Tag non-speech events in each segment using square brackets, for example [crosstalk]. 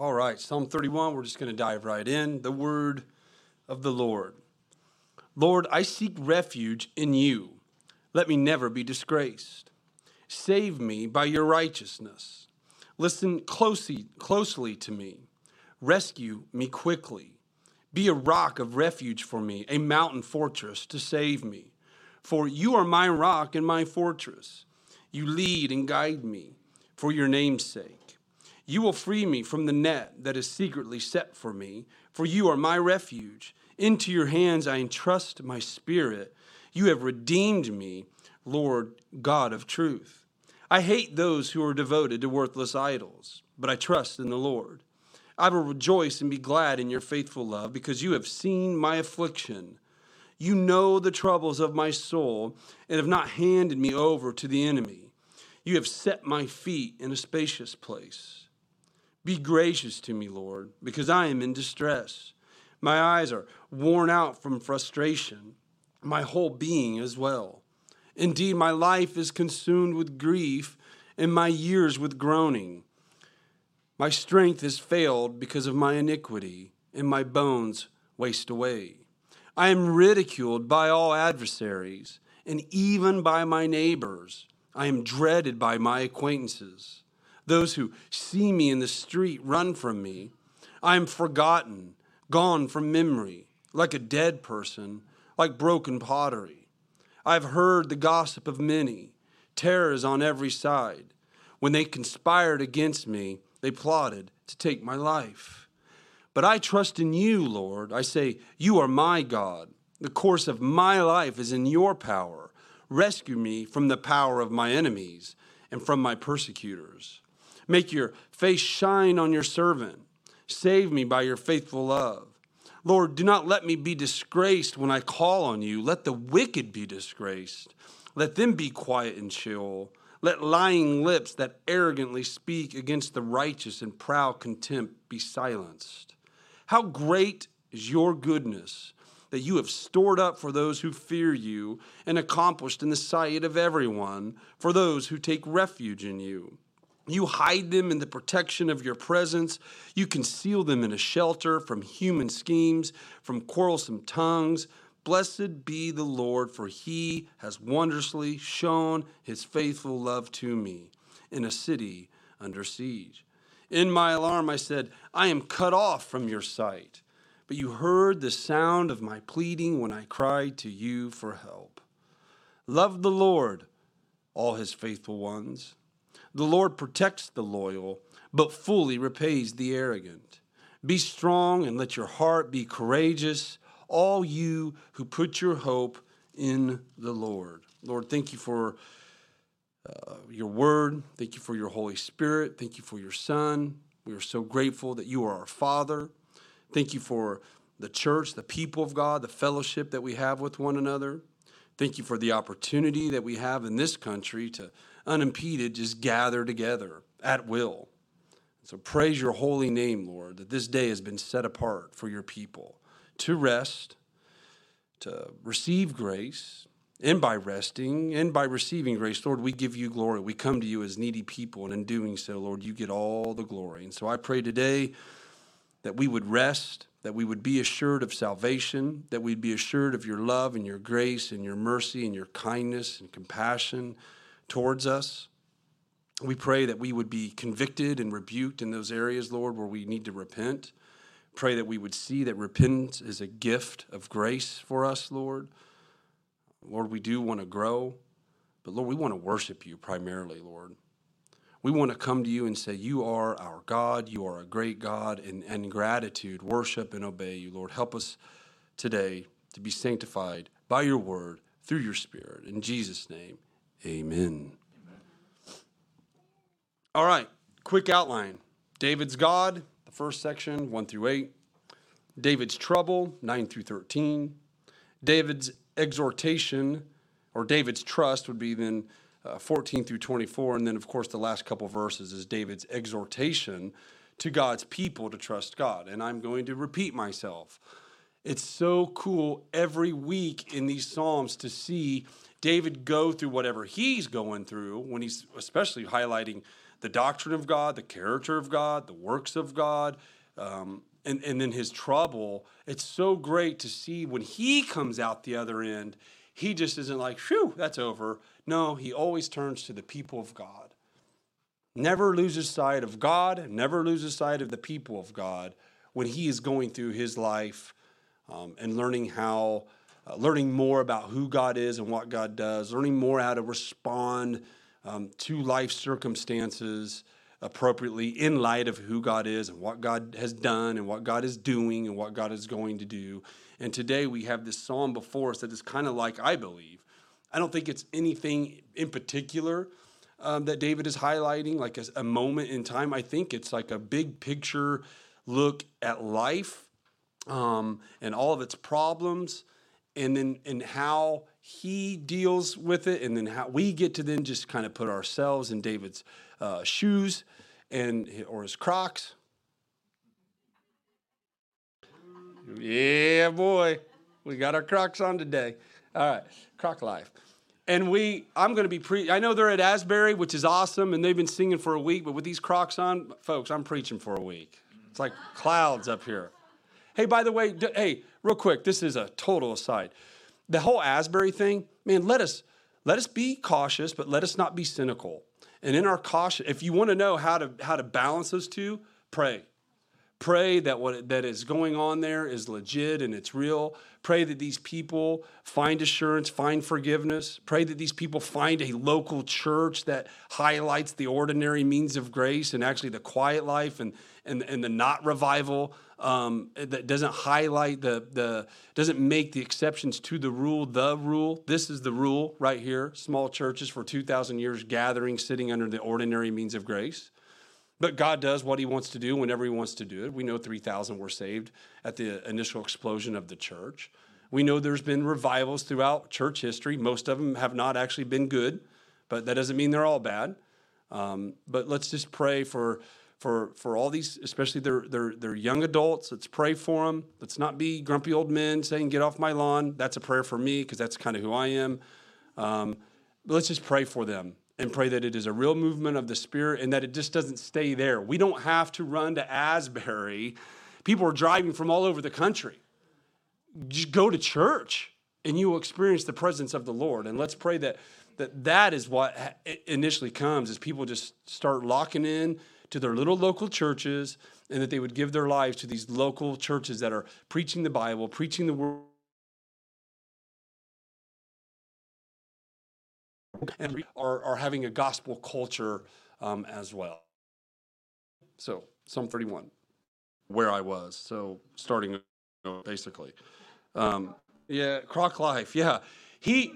All right, Psalm 31, we're just going to dive right in. The word of the Lord. Lord, I seek refuge in you. Let me never be disgraced. Save me by your righteousness. Listen closely, closely to me. Rescue me quickly. Be a rock of refuge for me, a mountain fortress to save me. For you are my rock and my fortress. You lead and guide me for your name's sake. You will free me from the net that is secretly set for me, for you are my refuge. Into your hands I entrust my spirit. You have redeemed me, Lord God of truth. I hate those who are devoted to worthless idols, but I trust in the Lord. I will rejoice and be glad in your faithful love, because you have seen my affliction. You know the troubles of my soul and have not handed me over to the enemy. You have set my feet in a spacious place. Be gracious to me, Lord, because I am in distress. My eyes are worn out from frustration, my whole being as well. Indeed, my life is consumed with grief, and my years with groaning. My strength has failed because of my iniquity, and my bones waste away. I am ridiculed by all adversaries, and even by my neighbors. I am dreaded by my acquaintances. Those who see me in the street run from me. I am forgotten, gone from memory, like a dead person, like broken pottery. I have heard the gossip of many. Terror is on every side. When they conspired against me, they plotted to take my life. But I trust in you, Lord. I say, You are my God. The course of my life is in your power. Rescue me from the power of my enemies and from my persecutors. Make your face shine on your servant. Save me by your faithful love. Lord, do not let me be disgraced when I call on you. Let the wicked be disgraced. Let them be quiet in Sheol. Let lying lips that arrogantly speak against the righteous and proud contempt be silenced. How great is your goodness that you have stored up for those who fear you and accomplished in the sight of everyone, for those who take refuge in you. You hide them in the protection of your presence. You conceal them in a shelter from human schemes, from quarrelsome tongues. Blessed be the Lord, for he has wondrously shown his faithful love to me in a city under siege. In my alarm, I said, I am cut off from your sight. But you heard the sound of my pleading when I cried to you for help. Love the Lord, all his faithful ones. The Lord protects the loyal, but fully repays the arrogant. Be strong and let your heart be courageous, all you who put your hope in the Lord. Lord, thank you for uh, your word. Thank you for your Holy Spirit. Thank you for your Son. We are so grateful that you are our Father. Thank you for the church, the people of God, the fellowship that we have with one another. Thank you for the opportunity that we have in this country to unimpeded, just gather together at will. So praise your holy name, Lord, that this day has been set apart for your people to rest, to receive grace, and by resting and by receiving grace, Lord, we give you glory. We come to you as needy people, and in doing so, Lord, you get all the glory. And so I pray today that we would rest, that we would be assured of salvation, that we'd be assured of your love and your grace and your mercy and your kindness and compassion towards us. We pray that we would be convicted and rebuked in those areas, Lord, where we need to repent. Pray that we would see that repentance is a gift of grace for us, Lord. Lord, we do want to grow, but Lord, we want to worship you primarily, Lord. We want to come to you and say, You are our God, you are a great God, and, and gratitude, worship and obey you, Lord. Help us today to be sanctified by your word through your spirit. In Jesus' name. Amen. All right, quick outline David's God, the first section, 1 through 8. David's trouble, 9 through 13. David's exhortation, or David's trust, would be then uh, 14 through 24. And then, of course, the last couple verses is David's exhortation to God's people to trust God. And I'm going to repeat myself. It's so cool every week in these Psalms to see David go through whatever he's going through when he's especially highlighting the doctrine of God, the character of God, the works of God, um, and, and then his trouble. It's so great to see when he comes out the other end, he just isn't like, phew, that's over. No, he always turns to the people of God. Never loses sight of God, never loses sight of the people of God when he is going through his life um, and learning how, uh, learning more about who God is and what God does, learning more how to respond um, to life circumstances appropriately in light of who God is and what God has done and what God is doing and what God is going to do. And today we have this psalm before us that is kind of like, I believe. I don't think it's anything in particular um, that David is highlighting, like a, a moment in time. I think it's like a big picture look at life um, and all of its problems and then and how he deals with it and then how we get to then just kind of put ourselves in david's uh, shoes and or his crocs. Yeah boy. We got our crocs on today. All right croc life. And we i'm going to be pre i know they're at asbury which is awesome and they've been singing for a week but with these crocs on folks i'm preaching for a week. It's like clouds up here hey by the way d- hey real quick this is a total aside. The whole asbury thing man let us let us be cautious but let us not be cynical. And in our caution if you want to know how to how to balance those two pray pray that what that is going on there is legit and it's real. Pray that these people find assurance find forgiveness. Pray that these people find a local church that highlights the ordinary means of grace and actually the quiet life and and, and the not revival um, that doesn't highlight the the doesn't make the exceptions to the rule the rule. This is the rule right here. Small churches for 2000 years gathering sitting under the ordinary means of grace but God does what he wants to do whenever he wants to do it. We know 3,000 were saved at the initial explosion of the church. We know there's been revivals throughout church history. Most of them have not actually been good, but that doesn't mean they're all bad. Um, but let's just pray for for for all these, especially their their their young adults. Let's pray for them. Let's not be grumpy old men saying, "Get off my lawn." That's a prayer for me because that's kind of who I am. Um, let's just pray for them and pray that it is a real movement of the Spirit and that it just doesn't stay there. We don't have to run to Asbury. People are driving from all over the country. Just go to church and you will experience the presence of the Lord. And let's pray that that, that is what initially comes is people just start locking in to their little local churches and that they would give their lives to these local churches that are preaching the Bible, preaching the word and are, are having a gospel culture um, as well. So, Psalm 31, where I was. So, starting basically. Um, yeah, Croc Life. Yeah. He,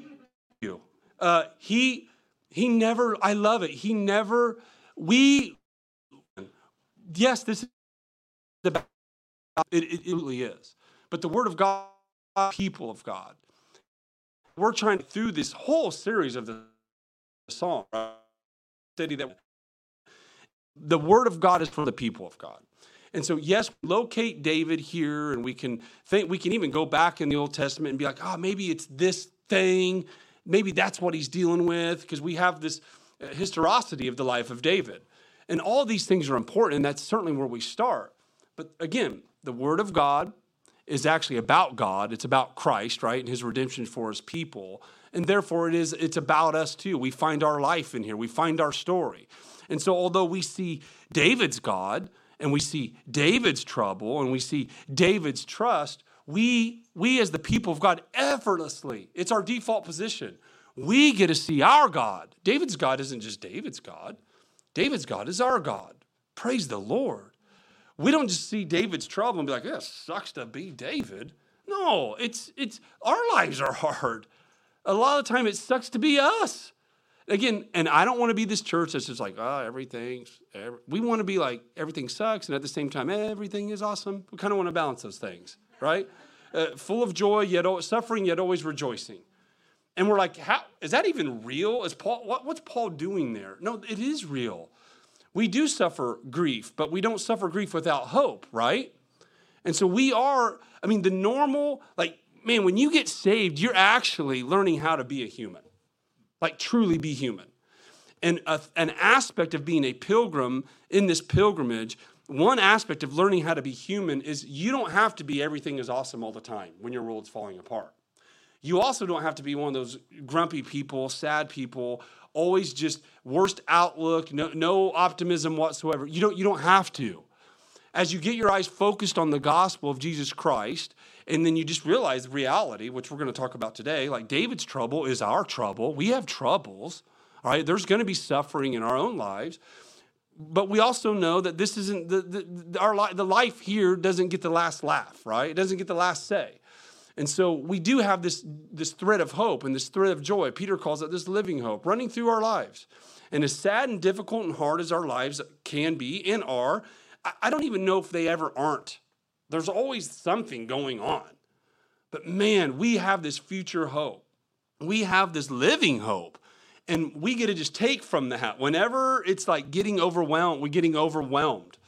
you, uh, he, he never, I love it. He never, we, yes, this is about, it, it really is. But the Word of God, people of God, we're trying through this whole series of the song city that the word of God is for the people of God. And so, yes, locate David here, and we can think we can even go back in the Old Testament and be like, oh, maybe it's this thing, maybe that's what he's dealing with, because we have this uh, historicity of the life of David. And all these things are important, and that's certainly where we start. But again, the Word of God is actually about God. It's about Christ, right, and His redemption for His people. And therefore it is it's about us too. We find our life in here. We find our story. And so although we see david's god and we see david's trouble and we see david's trust we we as the people of god effortlessly it's our default position we get to see our god. David's god isn't just david's god. David's god is our god. Praise the lord we don't just see david's trouble and be like yeah sucks to be david no it's it's our lives are hard a lot of the time it sucks to be us. Again, and I don't want to be this church that's just like, oh, everything's, every, we want to be like, everything sucks, and at the same time, everything is awesome. We kind of want to balance those things, right? Uh, full of joy, yet suffering, yet always rejoicing. And we're like, how is that even real? Is Paul, what, what's Paul doing there? No, it is real. We do suffer grief, but we don't suffer grief without hope, right? And so we are, I mean, the normal, like man, when you get saved, you're actually learning how to be a human, like truly be human. And a, an aspect of being a pilgrim in this pilgrimage, one aspect of learning how to be human is you don't have to be everything is awesome all the time when your world's falling apart. You also don't have to be one of those grumpy people, sad people, always just worst outlook, no, no optimism whatsoever. You don't, you don't have to. As you get your eyes focused on the gospel of Jesus Christ, and then you just realize reality, which we're going to talk about today, like David's trouble is our trouble. We have troubles, all right? There's going to be suffering in our own lives. But we also know that this isn't the, the, our li- the life here doesn't get the last laugh, right? It doesn't get the last say. And so we do have this, this thread of hope and this thread of joy. Peter calls it this living hope running through our lives. And as sad and difficult and hard as our lives can be and are, I, don't even know if they ever aren't. There's always something going on. But man, we have this future hope. We have this living hope. And we get to just take from that. Whenever it's like getting overwhelmed, we're getting overwhelmed.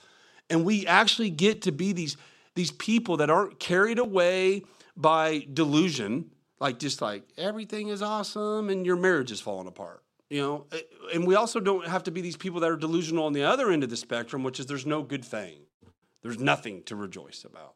And we actually get to be these, these people that aren't carried away by delusion, like just like everything is awesome and your marriage is falling apart. You know, eh, and we also don't have to be these people that are delusional on the other end of the spectrum, which is there's no good thing. There's nothing to rejoice about.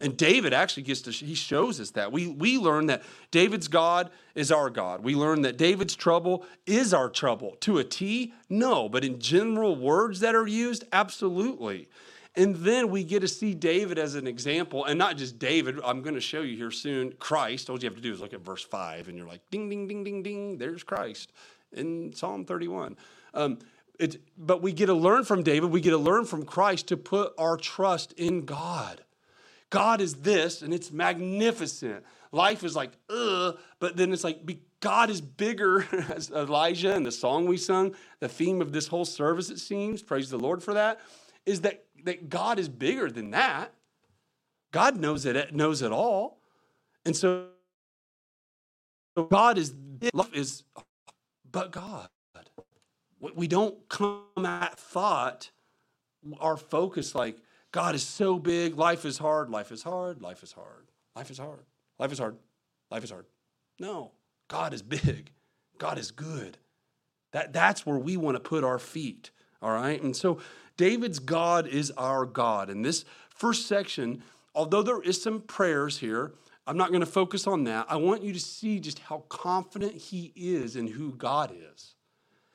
And David actually gets to, he shows us that. We, we learn that David's God is our God. We learn that David's trouble is our trouble. To a T, no, but in general words that are used, absolutely. And then we get to see David as an example, and not just David. I'm going to show you here soon Christ. All you have to do is look at verse 5, and you're like, ding, ding, ding, ding, ding, there's Christ in Psalm 31. Um, it, but we get to learn from David, we get to learn from Christ to put our trust in God. God is this, and it's magnificent. Life is like, ugh, but then it's like, God is bigger, [laughs] as Elijah and the song we sung, the theme of this whole service, it seems, praise the Lord for that, is that, that God is bigger than that. God knows it, knows it all. And so God is, love is, but God. We don't come at thought, our focus like, God is so big, life is hard, life is hard, life is hard, life is hard, life is hard, life is hard. No, God is big, God is good. That, that's where we want to put our feet, all right? And so David's God is our God. And this first section, although there is some prayers here, I'm not going to focus on that. I want you to see just how confident he is in who God is.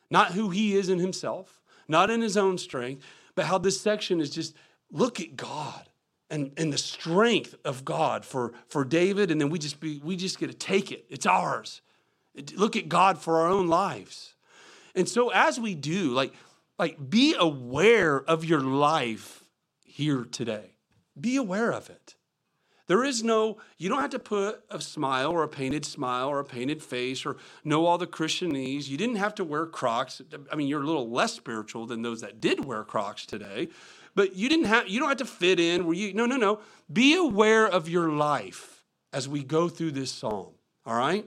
Not who he is in himself, not in his own strength, but how this section is just look at God and, and the strength of God for, for David, and then we just be we just get to take it. It's ours. Look at God for our own lives. And so as we do, like, like be aware of your life here today. Be aware of it. There is no, you don't have to put a smile or a painted smile or a painted face or know all the Christianese. You didn't have to wear Crocs. I mean, you're a little less spiritual than those that did wear Crocs today. But you didn't have, you don't have to fit in where you, no, no, no. Be aware of your life as we go through this psalm, all right?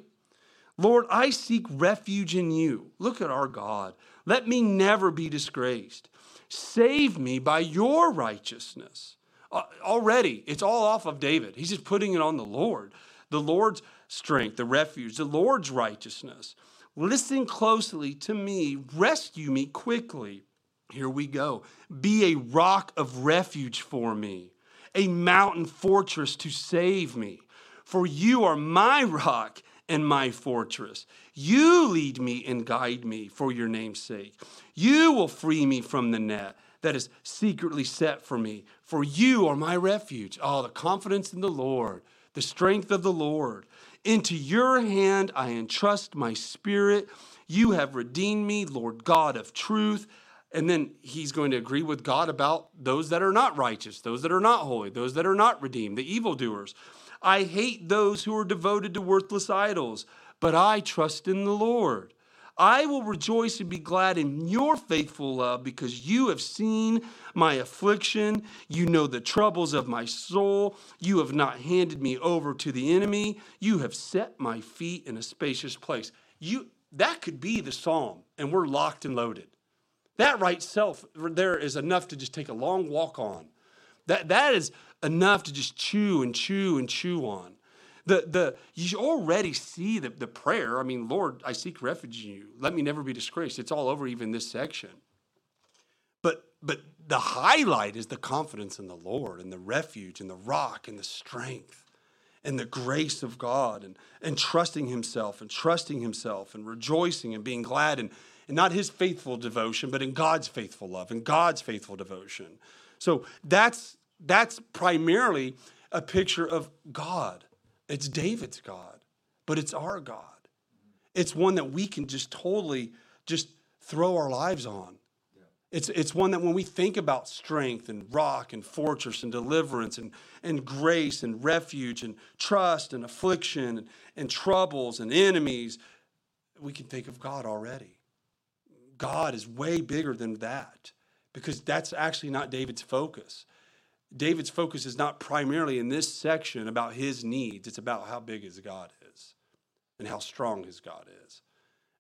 Lord, I seek refuge in you. Look at our God. Let me never be disgraced. Save me by your righteousness. Uh, already, it's all off of David. He's just putting it on the Lord. The Lord's strength, the refuge, the Lord's righteousness. Listen closely to me, rescue me quickly. Here we go. Be a rock of refuge for me, a mountain fortress to save me. For you are my [laughs] rock and my fortress. You lead me and guide me for your name's sake. You will free me from the net that is secretly set for me. For you are my refuge. Oh, the confidence in the Lord, the strength of the Lord. Into your hand I entrust my spirit. You have redeemed me, Lord God of truth. And then he's going to agree with God about those that are not righteous, those that are not holy, those that are not redeemed, the evildoers. I hate those who are devoted to worthless idols, but I trust in the Lord. I will rejoice and be glad in your faithful love because you have seen my affliction. You know the troubles of my soul. You have not handed me over to the enemy. You have set my feet in a spacious place. You that could be the psalm, and we're locked and loaded. That right self there is enough to just take a long walk on. That, that is enough to just chew and chew and chew on. The, the, you already see the, the prayer. I mean, Lord, I seek refuge in you. Let me never be disgraced. It's all over even this section. But, but the highlight is the confidence in the Lord and the refuge and the rock and the strength and the grace of God and, and trusting himself and trusting himself and rejoicing and being glad and, and not his faithful devotion, but in God's faithful love and God's faithful devotion. So that's that's primarily a picture of God. It's David's God, but it's our God. It's one that we can just totally just throw our lives on. It's, it's one that when we think about strength and rock and fortress and deliverance and, and grace and refuge and trust and affliction and, and troubles and enemies, we can think of God already. God is way bigger than that because that's actually not David's focus. David's focus is not primarily in this section about his needs, it's about how big his God is and how strong his God is.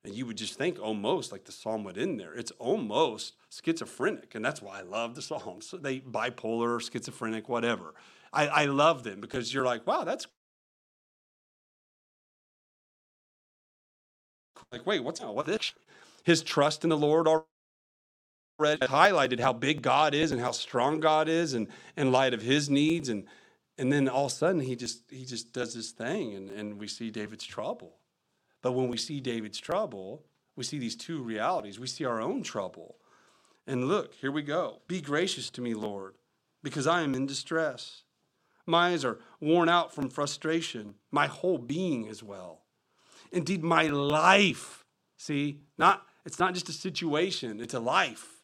And you would just think almost like the psalm would end there. It's almost schizophrenic. And that's why I love the Psalms. They bipolar, schizophrenic, whatever. I, I love them because you're like, wow, that's like, wait, what's what this? His trust in the Lord already highlighted how big God is and how strong God is and in light of his needs. And and then all of a sudden he just he just does this thing and, and we see David's trouble. But when we see David's trouble, we see these two realities. We see our own trouble. And look, here we go. Be gracious to me, Lord, because I am in distress. My eyes are worn out from frustration, my whole being as well. Indeed, my life, see, not it's not just a situation, it's a life.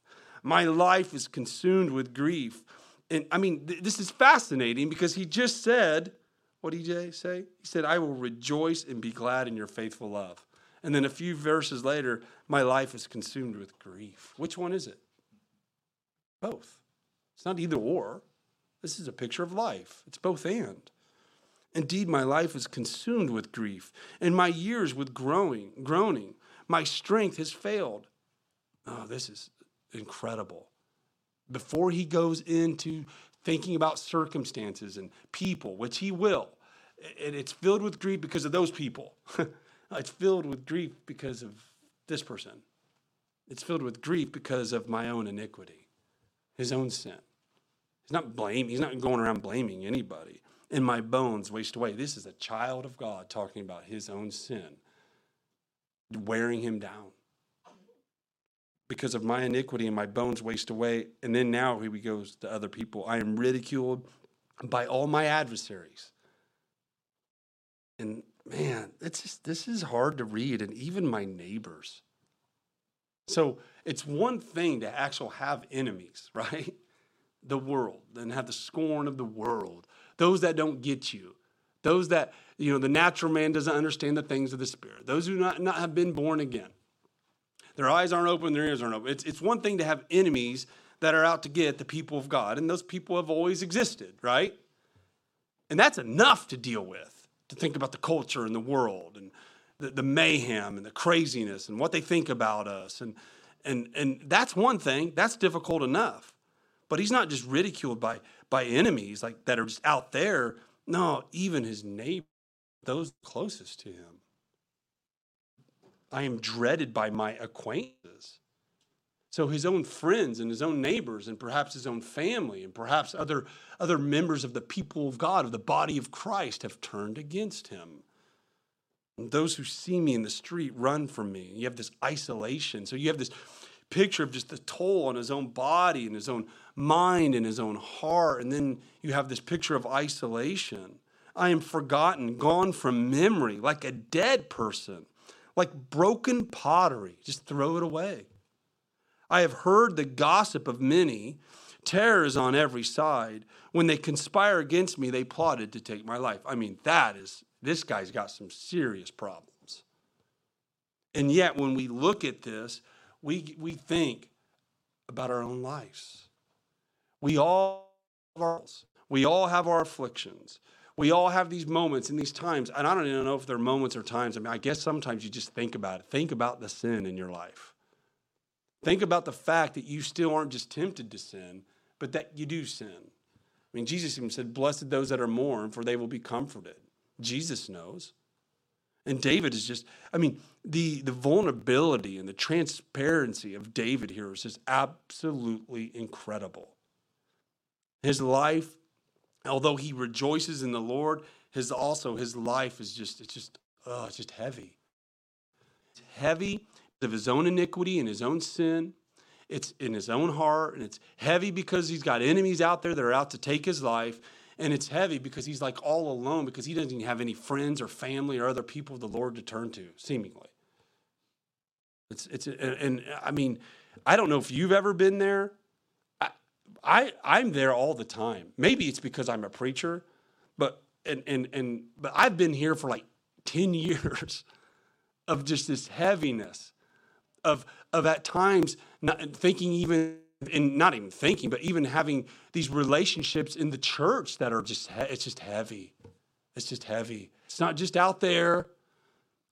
My life is consumed with grief. And I mean, th- this is fascinating because he just said, what did he say? He said, I will rejoice and be glad in your faithful love. And then a few verses later, my life is consumed with grief. Which one is it? Both. It's not either or. This is a picture of life. It's both and. Indeed, my life is consumed with grief, and my years with growing, groaning. My strength has failed. Oh, this is incredible. Before he goes into thinking about circumstances and people, which he will, and it's filled with grief because of those people. [laughs] it's filled with grief because of this person. It's filled with grief because of my own iniquity, his own sin. He's not blaming, he's not going around blaming anybody. And my bones waste away. This is a child of God talking about his own sin, wearing him down. Because of my iniquity and my bones waste away. And then now he goes to other people. I am ridiculed by all my adversaries. And man, it's just, this is hard to read, and even my neighbors. So it's one thing to actually have enemies, [laughs] right? The world, and have the scorn of the world, those that don't get you, those that, you know, the natural man doesn't understand the things of the Spirit, those who not, not have been born again. Their eyes aren't open, their ears aren't open. It's, it's one thing to have enemies that are out to get the people of God, and those people have always existed, right? And that's enough to deal with to think about the culture and the world and the, the mayhem and the craziness and what they think about us. And, and, and that's one thing, that's difficult enough. But he's not just ridiculed by, by enemies like that are just out there. No, even his neighbor, those closest to him. I am dreaded by my acquaintances. So his own friends and his own neighbors and perhaps his own family and perhaps other, other members of the people of God, of the body of Christ, have turned against him. And those who see me in the street run from me. You have this isolation. So you have this picture of just the toll on his own body and his own mind and his own heart. And then you have this picture of isolation. I am forgotten, gone from memory, like a dead person, like broken pottery. Just throw it away. I have heard the gossip of many. Terror is on every side. When they conspire against me, they plotted to take my life. I mean, that is, this guy's got some serious problems. And yet, when we look at this, we, we think about our own lives. We all have our, we all have our afflictions. We all have these moments and these times. And I don't even know if they're moments or times. I mean, I guess sometimes you just think about it. Think about the sin in your life. Think about the fact that you still aren't just tempted to sin, but that you do sin. I mean, Jesus even said, Blessed those that are mourn, for they will be comforted. Jesus knows. And David is just, I mean, the, the vulnerability and the transparency of David here is just absolutely incredible. His life, although he rejoices in the Lord, his also his life is just, it's just, oh, it's just heavy. It's heavy of his own iniquity and his own sin. It's in his own heart, and it's heavy because he's got enemies out there that are out to take his life. And it's heavy because he's like all alone because he doesn't even have any friends or family or other people of the Lord to turn to, seemingly. It's, it's, and, and I mean, I don't know if you've ever been there. I, I'm there all the time. Maybe it's because I'm a preacher, but, and, and, and, but I've been here for like [laughs] 10 years of just this heaviness of, of at times not thinking even and not even thinking, but even having these relationships in the church that are just, it's just heavy. It's just heavy. It's not just out there.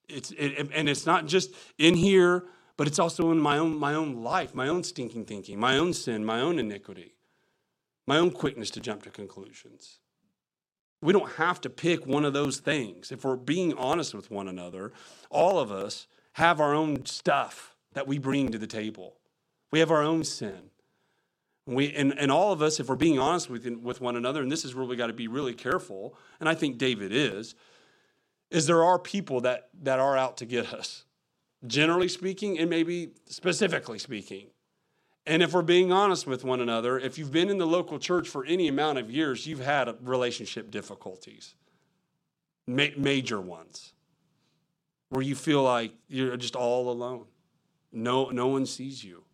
It's, it, and it's not just in here, but it's also in my own, my own life, my own stinking thinking, my own sin, my own iniquity, my own quickness to jump to conclusions. We don't have to pick one of those things. If we're being honest with one another, all of us have our own stuff that we bring to the table. We have our own sin. We, and, and all of us, if we're being honest with, with one another, and this is where we got to be really careful, and I think David is, is there are people that, that are out to get us, generally speaking, and maybe specifically speaking. And if we're being honest with one another, if you've been in the local church for any amount of years, you've had relationship difficulties, ma- major ones, where you feel like you're just all alone. No, no one sees you.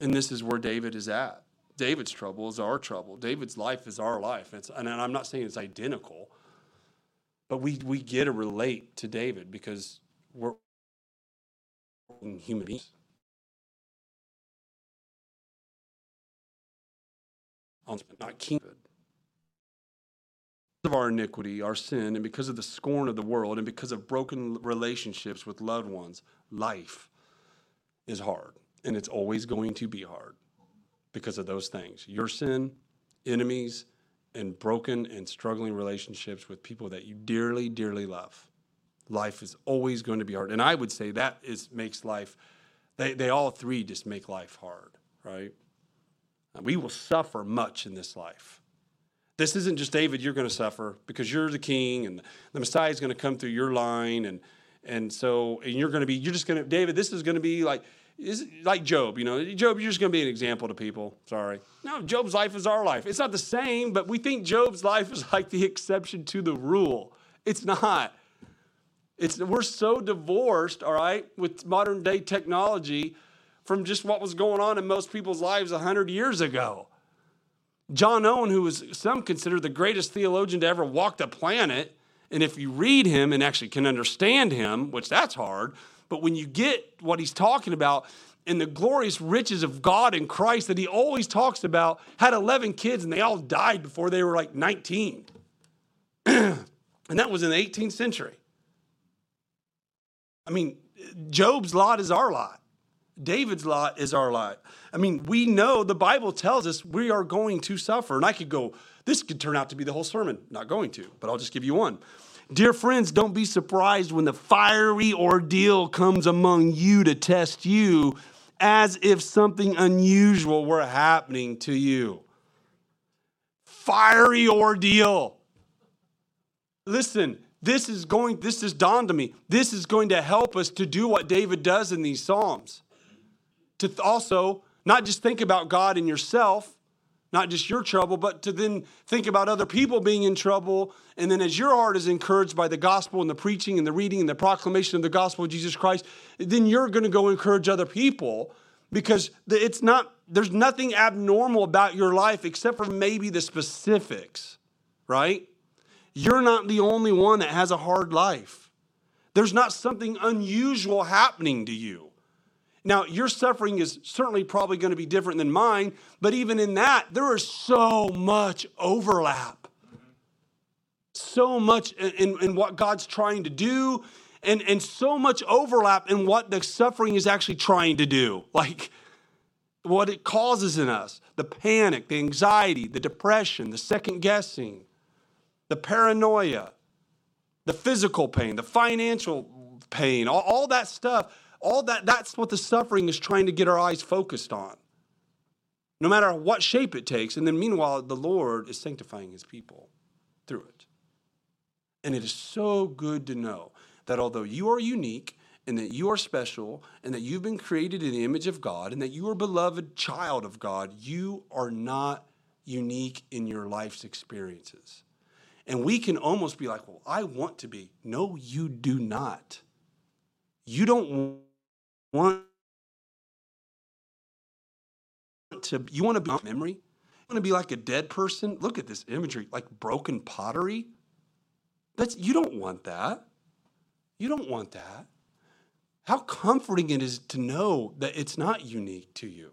And this is where David is at. David's trouble is our trouble. David's life is our life. It's, and I'm not saying it's identical, but we, we get to relate to David because we're human beings. Not of our iniquity, our sin, and because of the scorn of the world, and because of broken relationships with loved ones, life is hard and it's always going to be hard because of those things your sin, enemies, and broken and struggling relationships with people that you dearly, dearly love. Life is always going to be hard. And I would say that is makes life, they, they all three just make life hard, right? We will suffer much in this life. This isn't just David, you're going to suffer because you're the king and the Messiah is going to come through your line. And, and so, and you're going to be, you're just going to, David, this is going to be like, is like Job, you know, Job, you're just going to be an example to people. Sorry. No, Job's life is our life. It's not the same, but we think Job's life is like the exception to the rule. It's not. It's we're so divorced, all right, with modern day technology from just what was going on in most people's lives 100 years ago. John Owen, who was some consider the greatest theologian to ever walk the planet, and if you read him and actually can understand him, which that's hard, but when you get what he's talking about and the glorious riches of God in Christ that he always talks about, had 11 kids and they all died before they were like 19. [clears throat] and that was in the 18th century. I mean, Job's lot is our lot. David's lot is our lot. I mean, we know the Bible tells us we are going to suffer. And I could go, this could turn out to be the whole sermon. Not going to, but I'll just give you one. Dear friends, don't be surprised when the fiery ordeal comes among you to test you as if something unusual were happening to you. Fiery ordeal. Listen, this is going this has dawned to me. This is going to help us to do what David does in these psalms. To also not just think about God and yourself, not just your trouble, but to then think about other people being in trouble. And then, as your heart is encouraged by the gospel and the preaching and the reading and the proclamation of the gospel of Jesus Christ, then you're going to go encourage other people because it's not, there's nothing abnormal about your life except for maybe the specifics, right? You're not the only one that has a hard life. There's not something unusual happening to you. Now, your suffering is certainly probably going to be different than mine, but even in that, there is so much overlap. So much in, in what God's trying to do, and, and so much overlap in what the suffering is actually trying to do. [laughs] Like what it causes in us the panic, the anxiety, the depression, the second guessing, the paranoia, the physical pain, the financial pain, all, all that stuff, all that, that's what the suffering is trying to get our eyes focused on. No matter what shape it takes. And then meanwhile, the Lord is sanctifying his people through it. And it is so good to know that although you are unique and that you are special and that you've been created in the image of God and that you are beloved child of God, you are not unique in your life's experiences. And we can almost be like, well, I want to be. No, you do not. You don't want to, you want to be memory? You want to be like a dead person? Look at this imagery, like broken pottery. That's, you don't want that. You don't want that. How comforting it is to know that it's not unique to you.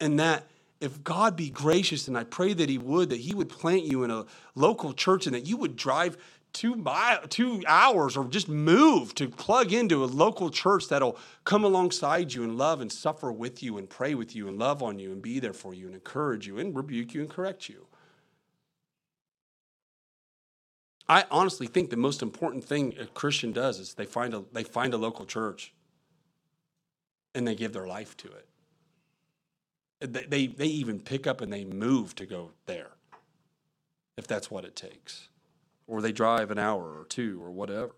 And that if God be gracious, and I pray that He would, that He would plant you in a local church and that you would drive two mile, two hours or just move to plug into a local church that'll come alongside you and love and suffer with you and pray with you and love on you and be there for you and encourage you and rebuke you and correct you. I honestly think the most important thing a Christian does is they find a, they find a local church and they give their life to it. They, they, even pick up and they move to go there if that's what it takes. Or they drive an hour or two or whatever.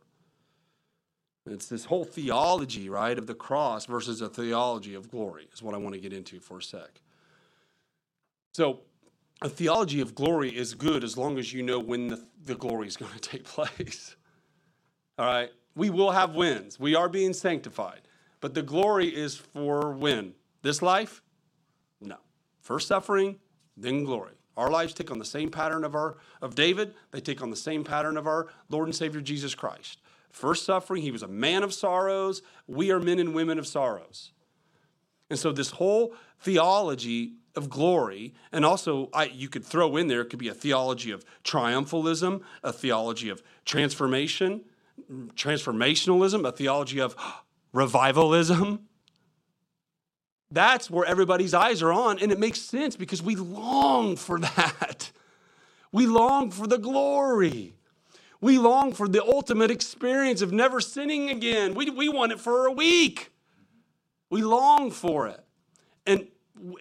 It's this whole theology, right, of the cross versus a theology of glory, is what I want to get into for a sec. So, a theology of glory is good as long as you know when the, the glory is [laughs] going to take place. All right? We will have wins. We are being sanctified. But the glory is for when? This life? First suffering, then glory. Our lives take on the same pattern of our of David, they take on the same pattern of our Lord and Savior Jesus Christ. First suffering, he was a man of sorrows. We are men and women of sorrows. And so this whole theology of glory, and also I, you could throw in there, it could be a theology of triumphalism, a theology of transformation, transformationalism, a theology of [gasps] revivalism. That's where everybody's eyes are on, and it makes sense because we long for [laughs] that. We long for the glory. We long for the ultimate experience of never sinning again. We, we want it for a week. We long for it. And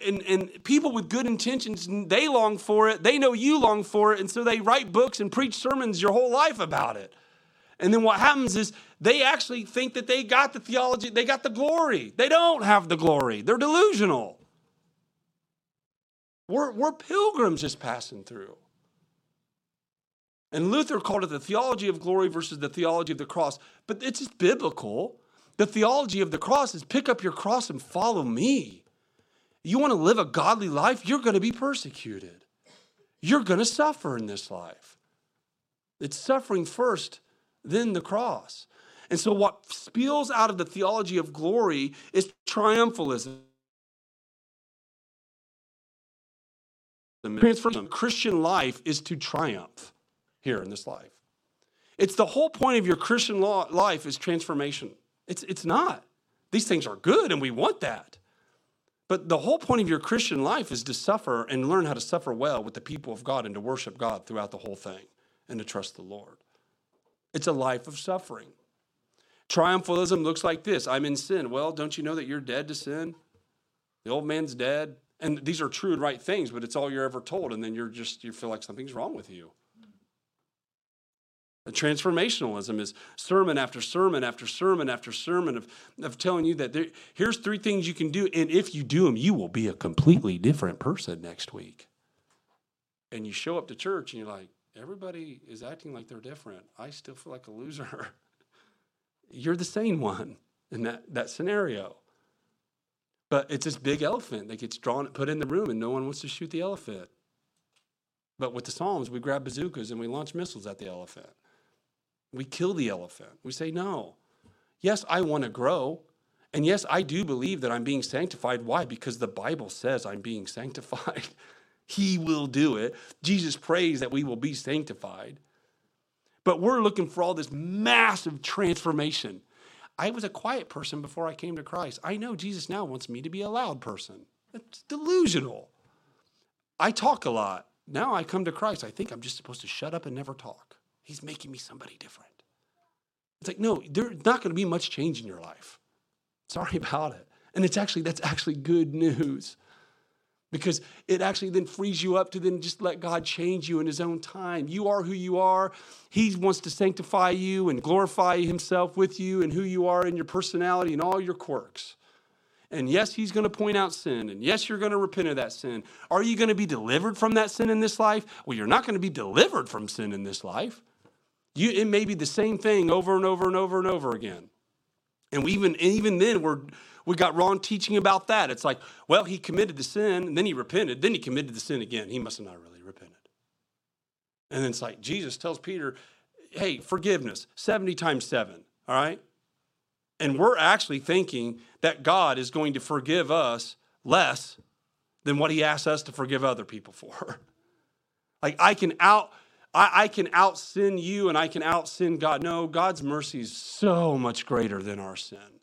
and, and people with good intentions, they long for it. They know you long for it. And so they write books and preach sermons your whole life about it. And then what happens is they actually think that they got the theology, they got the glory. They don't have the glory, they're delusional. We're, we're pilgrims just passing through. And Luther called it the theology of glory versus the theology of the cross. But it's biblical. The theology of the cross is pick up your cross and follow me. You want to live a godly life? You're going to be persecuted. You're going to suffer in this life. It's suffering first, then the cross. And so, what spills out of the theology of glory is triumphalism. The Christian life is to triumph here in this life. It's the whole point of your Christian life is transformation. It's, it's not. These things are good and we want that. But the whole point of your Christian life is to suffer and learn how to suffer well with the people of God and to worship God throughout the whole thing and to trust the Lord. It's a life of suffering. Triumphalism looks like this I'm in sin. Well, don't you know that you're dead to sin? The old man's dead. And these are true and right things, but it's all you're ever told. And then you're just, you feel like something's wrong with you. Transformationalism is sermon after sermon after sermon after sermon of, of telling you that there, here's three things you can do, and if you do them, you will be a completely different person next week. And you show up to church and you're like, everybody is acting like they're different. I still feel like a loser. [laughs] you're the sane one in that, that scenario. But it's this big elephant that gets drawn, put in the room, and no one wants to shoot the elephant. But with the Psalms, we grab bazookas and we launch missiles at the elephant. We kill the elephant. We say, no. Yes, I want to grow. And yes, I do believe that I'm being sanctified. Why? Because the Bible says I'm being sanctified. [laughs] he will do it. Jesus prays that we will be sanctified. But we're looking for all this massive transformation. I was a quiet person before I came to Christ. I know Jesus now wants me to be a loud person. It's delusional. I talk a lot. Now I come to Christ. I think I'm just supposed to shut up and never talk. He's making me somebody different. It's like, no, there's not going to be much change in your life. Sorry [laughs] about it. And it's actually, that's actually good news because it actually then frees you up to then just let God change you in His own time. You are who you are. He wants to sanctify you and glorify Himself with you and who you are and your personality and all your quirks. And yes, He's going to point out sin. And yes, you're going to repent of that sin. Are you going to be delivered from that sin in this life? Well, you're not going to be delivered from sin in this life. You, it may be the same thing over and over and over and over again. And we even, even then, we're, we got wrong teaching about that. It's like, well, he committed the sin, and then he repented, then he committed the sin again. He must have not really repented. And then it's like Jesus tells Peter, hey, forgiveness, 70 times seven, all right? And we're actually thinking that God is going to forgive us less than what he asks us to forgive other people for. [laughs] like I can out I, I can out sin you and I can out sin God. No, God's mercy is so much greater than our sin.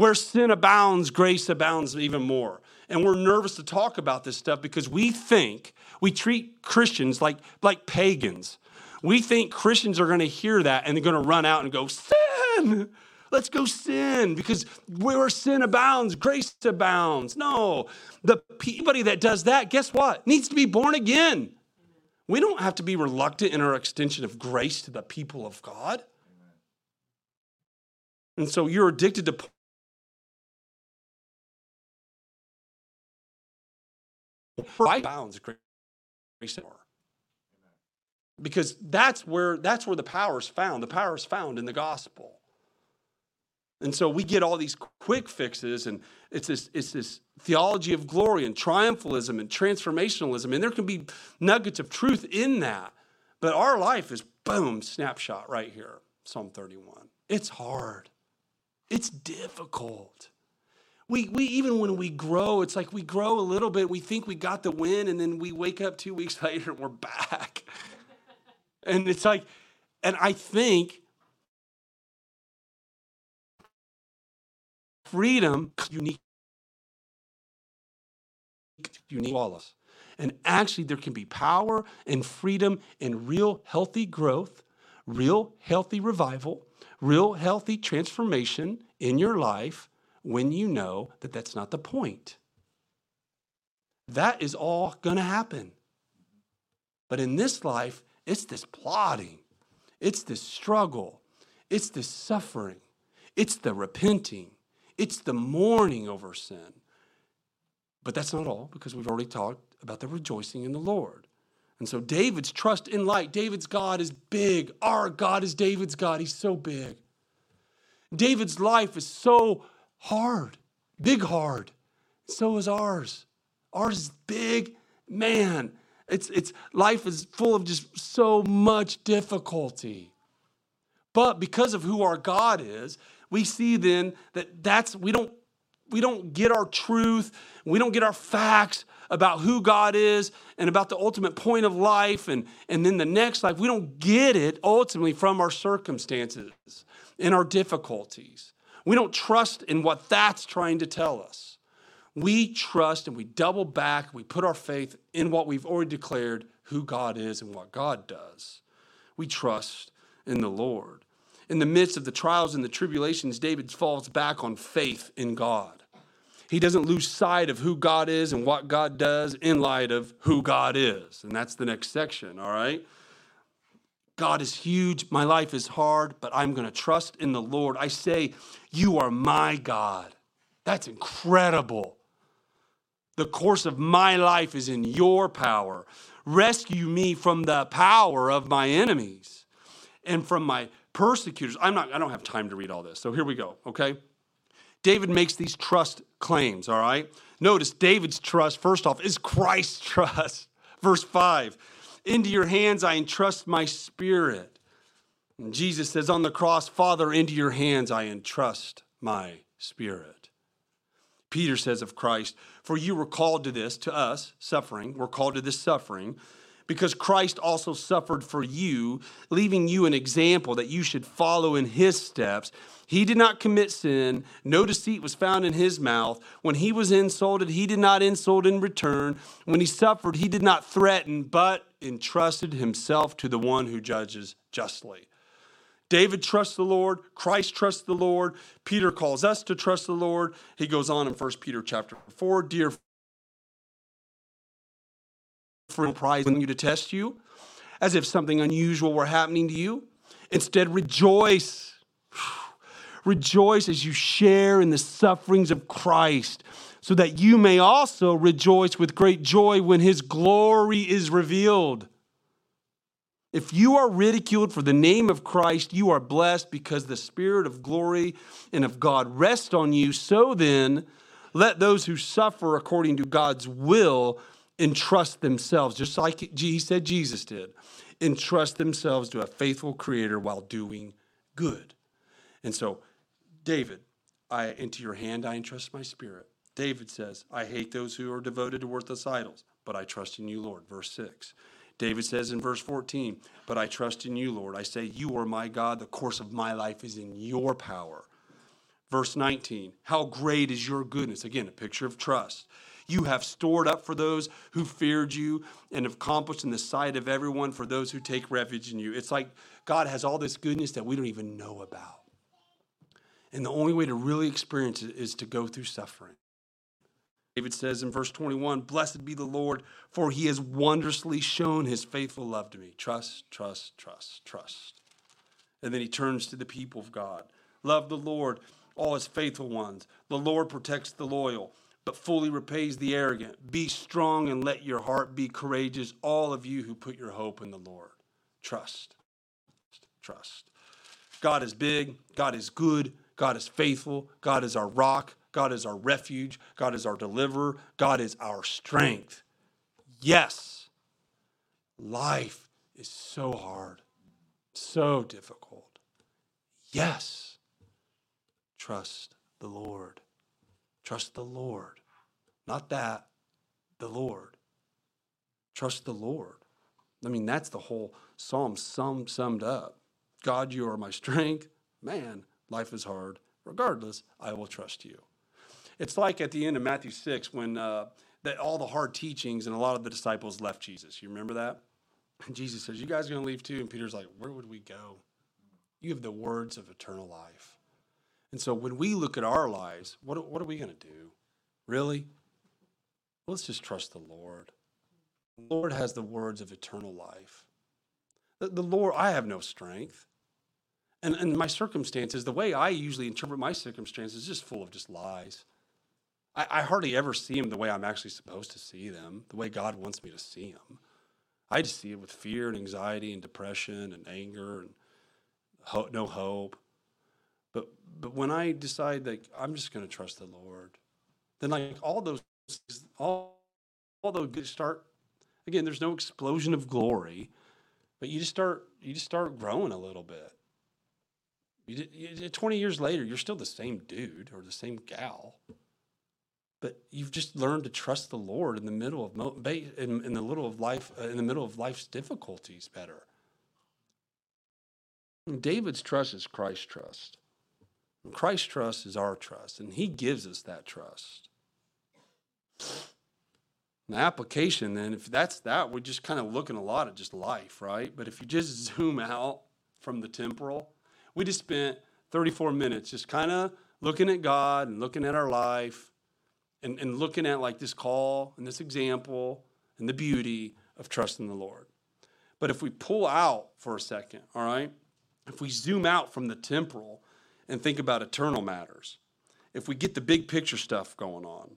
Where sin abounds, grace abounds even more. And we're nervous to talk about this stuff because we think we treat Christians like, like pagans. We think Christians are going to hear that and they're going to run out and go, Sin! Let's go sin because where sin abounds, grace abounds. No, the anybody that does that, guess what? Needs to be born again. We don't have to be reluctant in our extension of grace to the people of God. And so you're addicted to bounds grace because that's where that's where the power is found the power is found in the gospel and so we get all these quick fixes, and it's this, it's this theology of glory and triumphalism and transformationalism, and there can be nuggets of truth in that. But our life is boom, snapshot right here, Psalm 31. It's hard, it's difficult. We, we even when we grow, it's like we grow a little bit, we think we got the win, and then we wake up two [laughs] weeks later and we're back. and it's like, and I think freedom unique unique flawless and actually there can be power and freedom and real healthy growth real healthy revival real healthy transformation in your life when you know that that's not the point that is all going to happen but in this life it's this plotting it's this struggle it's this suffering it's the repenting it's the mourning over sin. But that's not all, because we've already talked about the rejoicing in the Lord. And so David's trust in light, David's God is big. Our God is David's God. He's so big. David's life is so hard, big hard. So is ours. Ours is big, man. It's, it's life is full of just so much difficulty. But because of who our God is, we see then that that's we don't we don't get our truth, we don't get our facts about who God is and about the ultimate point of life and, and then the next life. We don't get it ultimately from our circumstances and our difficulties. We don't trust in what that's trying to tell us. We trust and we double back, we put our faith in what we've already declared who God is and what God does. We trust in the Lord in the midst of the trials and the tribulations, David falls back on faith in God. He doesn't lose sight of who God is and what God does in light of who God is. And that's the next section, all right? God is huge. My life is hard, but I'm going to trust in the Lord. I say, You are my God. That's incredible. The course of my life is in your power. Rescue me from the power of my enemies and from my persecutors. I'm not, I don't have time to read all this. So here we go, okay? David makes these trust claims, all right? Notice David's trust, first off, is Christ's trust. [laughs] Verse 5 Into your hands I entrust my spirit. And Jesus says on the cross, Father, into your hands I entrust my spirit. Peter says of Christ, For you were called to this, to us, suffering, we're called to this suffering because Christ also suffered for you, leaving you an example that you should follow in his steps. He did not commit sin. No deceit was found in his mouth. When he was insulted, he did not insult in return. When he suffered, he did not threaten, but entrusted himself to the one who judges justly. David trusts the Lord, Christ trusts the Lord, Peter calls us to trust the Lord. He goes on in 1 Peter chapter 4, dear friend, prizing you to test you, as if something unusual were happening to you. Instead, rejoice. [sighs] Rejoice as you share in the sufferings of Christ, so that you may also rejoice with great joy when his glory is revealed. If you are ridiculed for the name of Christ, you are blessed because the Spirit of glory and of God rests on you. So then, let those who suffer according to God's will entrust themselves, just like he said Jesus did, entrust themselves to a faithful Creator while doing good. And so, David, I into your hand I entrust my spirit. David says, I hate those who are devoted to worthless idols, but I trust in you, Lord. Verse 6. David says in verse 14, But I trust in you, Lord. I say, You are my God. The course of my life is in your power. Verse 19, How great is your goodness? Again, a picture of trust. You have stored up for those who feared you and accomplished in the sight of everyone for those who take refuge in you. It's like God has all this goodness that we don't even know about. And the only way to really experience it is to go through suffering. David says in verse 21 Blessed be the Lord, for he has wondrously shown his faithful love to me. Trust, trust, trust, trust. And then he turns to the people of God. Love the Lord, all his faithful ones. The Lord protects the loyal, but fully repays the arrogant. Be strong and let your heart be courageous, all of you who put your hope in the Lord. Trust, trust. God is big, God is good, God is faithful, God is our rock, God is our refuge. God is our deliverer. God is our strength. Yes, life is so hard, so difficult. Yes, trust the Lord. Trust the Lord. Not that, the Lord. Trust the Lord. I mean, that's the whole psalm sum, summed up. God, you are my strength. Man, life is hard. Regardless, I will trust you. It's like at the end of Matthew 6 when uh, that all the hard teachings and a lot of the disciples left Jesus. You remember that? And Jesus says, You guys are going to leave too? And Peter's like, Where would we go? You have the words of eternal life. And so when we look at our lives, what, what are we going to do? Really? Let's just trust the Lord. The Lord has the words of eternal life. The, the Lord, I have no strength. And, and my circumstances, the way I usually interpret my circumstances is just full of just lies. I, I hardly ever see them the way I'm actually supposed to see them, the way God wants me to see them. I just see it with fear and anxiety and depression and anger and ho- no hope. But but when I decide that I'm just going to trust the Lord, then like all those all all those start again. There's no explosion of glory, but you just start you just start growing a little bit. You, you, 20 years later, you're still the same dude or the same gal but you've just learned to trust the Lord in the middle of in, in the middle of life uh, in the middle of life's difficulties better. David's trust is Christ's trust. Christ's trust is our trust, and He gives us that trust. The application, then, if that's that, we're just kind of looking a lot at just life, right? But if you just zoom out from the temporal, we just spent 34 minutes just kind of looking at God and looking at our life and, and looking at like this call and this example and the beauty of trusting the Lord. But if we pull out for a second, all right, if we zoom out from the temporal and think about eternal matters, if we get the big picture stuff going on,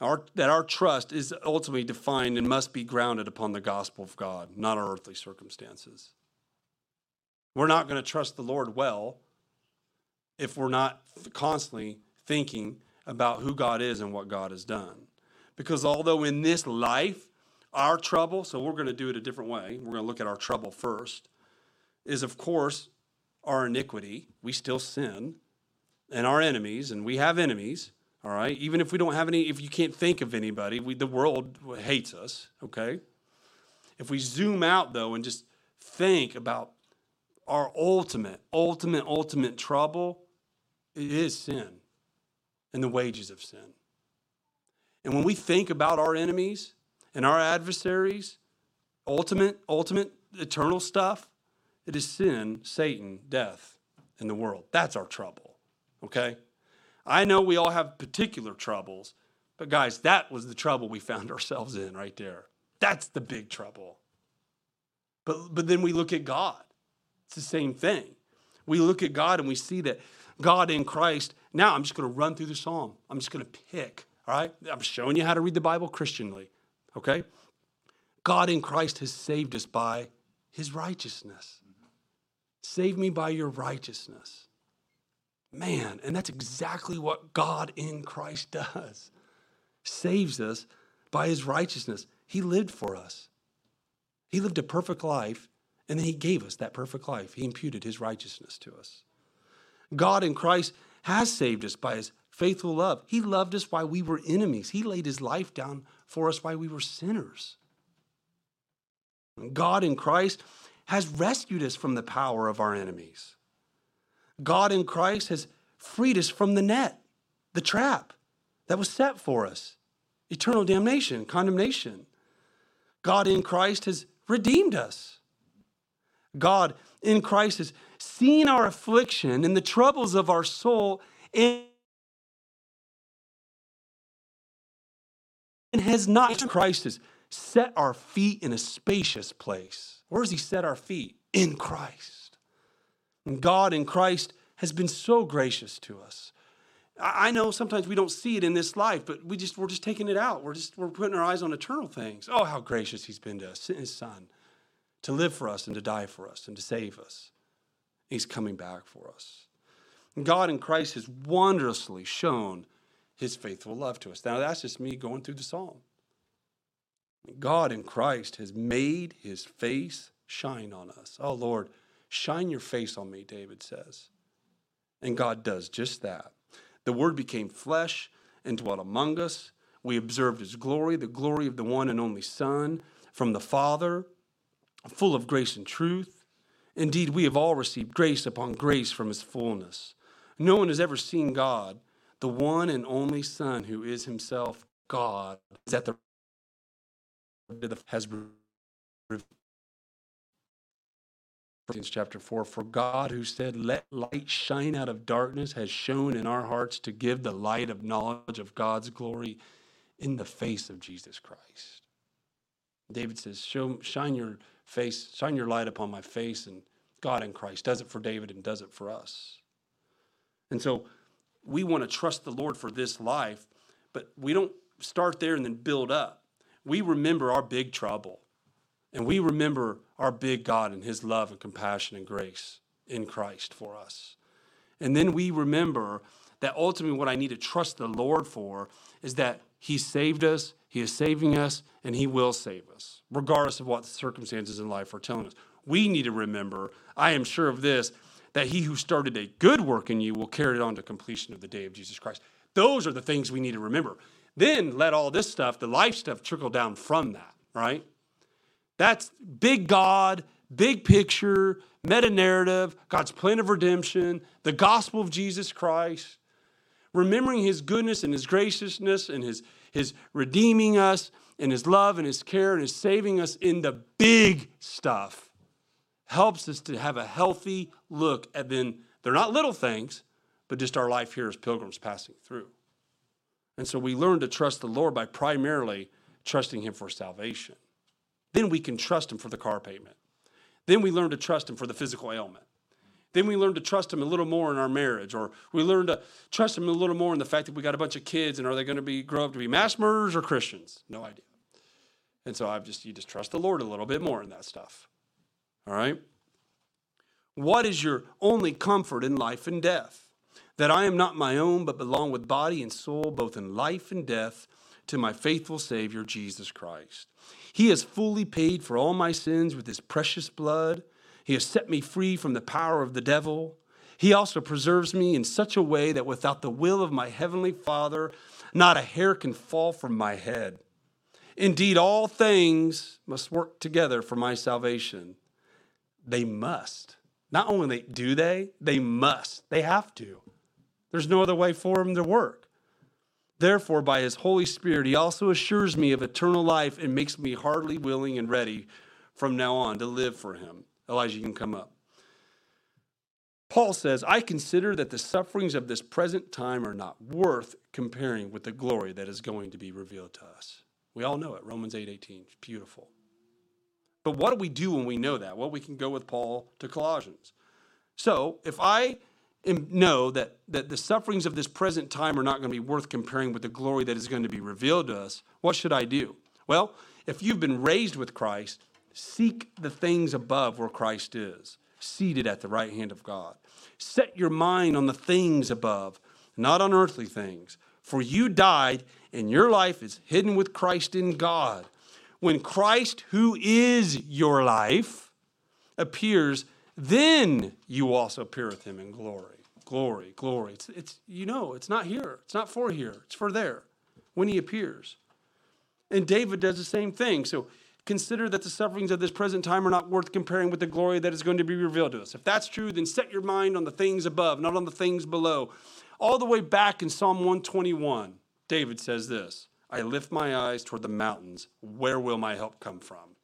our, that our trust is ultimately defined and must be grounded upon the gospel of God, not our earthly circumstances. We're not going to trust the Lord well if we're not constantly thinking about who God is and what God has done. Because although in this life, our trouble, so we're going to do it a different way, we're going to look at our trouble first, is of course our iniquity. We still sin, and our enemies, and we have enemies, all right? Even if we don't have any, if you can't think of anybody, we, the world hates us, okay? If we zoom out, though, and just think about our ultimate, ultimate, ultimate trouble, it is sin and the wages of sin. And when we think about our enemies and our adversaries, ultimate, ultimate, eternal stuff, it is sin, Satan, death, and the world. That's our trouble, okay? I know we all have particular troubles, but guys, that was the trouble we found [laughs] ourselves in right there. That's the big trouble. But, but then we look at God. It's the same thing. We look at God and we see that God in Christ. Now I'm just going to run through the psalm. I'm just going to pick, all right? I'm showing you how to read the Bible Christianly, okay? God in Christ has saved us by his righteousness. Save me by your righteousness. Man, and that's exactly what God in Christ does. Saves us by his righteousness. He lived for us. He lived a perfect life, and then he gave us that perfect life. He imputed his righteousness to us. God in Christ has saved us by his faithful love. He loved us while we were enemies. He laid his life down for us while we were sinners. God in Christ has rescued us from the power of our enemies. God in Christ has freed us from the net, the trap that was set for us eternal damnation, condemnation. God in Christ has redeemed us. God in Christ has seen our affliction and the troubles of our soul and has not Christ has set our feet in a spacious place. Where has he set our feet? In Christ. God in Christ has been so gracious to us. I know sometimes we don't see it in this life, but we just we're just taking it out. We're just we're putting our eyes on eternal things. Oh, how gracious he's been to us, his son, to live for us and to die for us and to save us. He's coming back for us. And God in Christ has wondrously shown his faithful love to us. Now that's just me going through the psalm. God in Christ has made his face shine on us. Oh Lord, shine your face on me, David says. And God does just that. The Word became flesh and dwelt among us. We observed His glory, the glory of the one and only Son from the Father, full of grace and truth. Indeed, we have all received grace upon grace from His fullness. No one has ever seen God, the one and only Son who is Himself God, is at the has Corinthians chapter 4 For God, who said, Let light shine out of darkness, has shown in our hearts to give the light of knowledge of God's glory in the face of Jesus Christ. David says, Show, Shine your face, shine your light upon my face, and God in Christ does it for David and does it for us. And so we want to trust the Lord for this life, but we don't start there and then build up. We remember our big trouble. And we remember our big God and his love and compassion and grace in Christ for us. And then we remember that ultimately what I need to trust the Lord for is that he saved us, he is saving us, and he will save us, regardless of what the circumstances in life are telling us. We need to remember, I am sure of this, that he who started a good work in you will carry it on to completion of the day of Jesus Christ. Those are the things we need to remember. Then let all this stuff, the life stuff, trickle down from that, right? That's big God, big picture, meta narrative, God's plan of redemption, the gospel of Jesus Christ, remembering his goodness and his graciousness and his, his redeeming us and his love and his care and his saving us in the big stuff helps us to have a healthy look at then they're not little things, but just our life here as pilgrims passing through. And so we learn to trust the Lord by primarily trusting him for salvation. Then we can trust Him for the car payment. Then we learn to trust Him for the physical ailment. Then we learn to trust Him a little more in our marriage, or we learn to trust Him a little more in the fact that we got a bunch of kids and are they going to be grow up to be mass murderers or Christians? No idea. And so I've just you just trust the Lord a little bit more in that stuff. All right? What is your only comfort in life and death? That I am not my own, but belong with body and soul, both in life and death, to my faithful Savior, Jesus Christ. He has fully paid for all my sins with his precious blood. He has set me free from the power of the devil. He also preserves me in such a way that without the will of my heavenly Father, not a hair can fall from my head. Indeed, all things must work together for my salvation. They must. Not only do they, they must. They have to. There's no other way for them to work. Therefore, by his Holy Spirit, he also assures me of eternal life and makes me heartily willing and ready from now on to live for him. Elijah, you can come up. Paul says, I consider that the sufferings of this present time are not worth comparing with the glory that is going to be revealed to us. We all know it. Romans 8 18. It's beautiful. But what do we do when we know that? Well, we can go with Paul to Colossians. So if I know that, that the sufferings of this present time are not going to be worth comparing with the glory that is going to be revealed to us, what should I do? Well, if you've been raised with Christ, seek the things above where Christ is seated at the right hand of God. Set your mind on the things above, not on earthly things. For you died, and your life is hidden with Christ in God. When Christ, who is your life, appears, then you also appear with him in glory. Glory, glory. It's, it's you know, it's not here. It's not for here. It's for there when he appears. And David does the same thing. So consider that the sufferings of this present time are not worth comparing with the glory that is going to be revealed to us. If that's true, then set your mind on the things above, not on the things below. All the way back in Psalm 121, David says this I lift my eyes toward the mountains. Where will my help come from?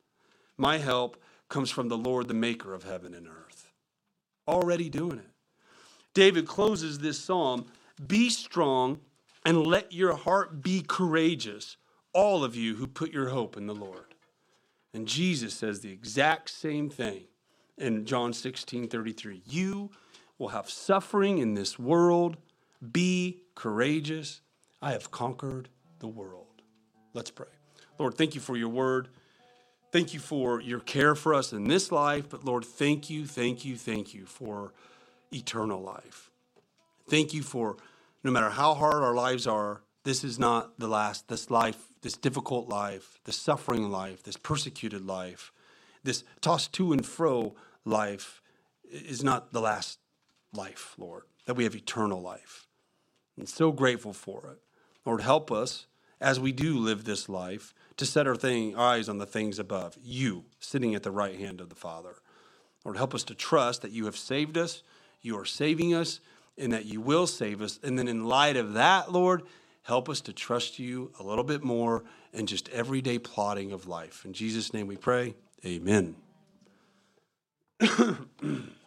My help comes from the Lord, the maker of heaven and earth. Already doing it. David closes this psalm Be strong and let your heart be courageous, all of you who put your hope in the Lord. And Jesus says the exact same thing in John 16 33. You will have suffering in this world. Be courageous. I have conquered the world. Let's pray. Lord, thank you for your word. Thank you for your care for us in this life. But Lord, thank you, thank you, thank you for eternal life. Thank you for no matter how hard our lives are, this is not the last, this life this difficult life, this suffering life, this persecuted life, this tossed to and fro life is not the last life, Lord, that we have eternal life. I'm so grateful for it. Lord, help us as we do live this life to set our thing, eyes on the things above, you sitting at the right hand of the Father. Lord, help us to trust that you have saved us, you are saving us, and that you will save us. And then, in light of that, Lord, Help us to trust you a little bit more in just everyday plotting of life. In Jesus' name we pray. Amen. [clears throat]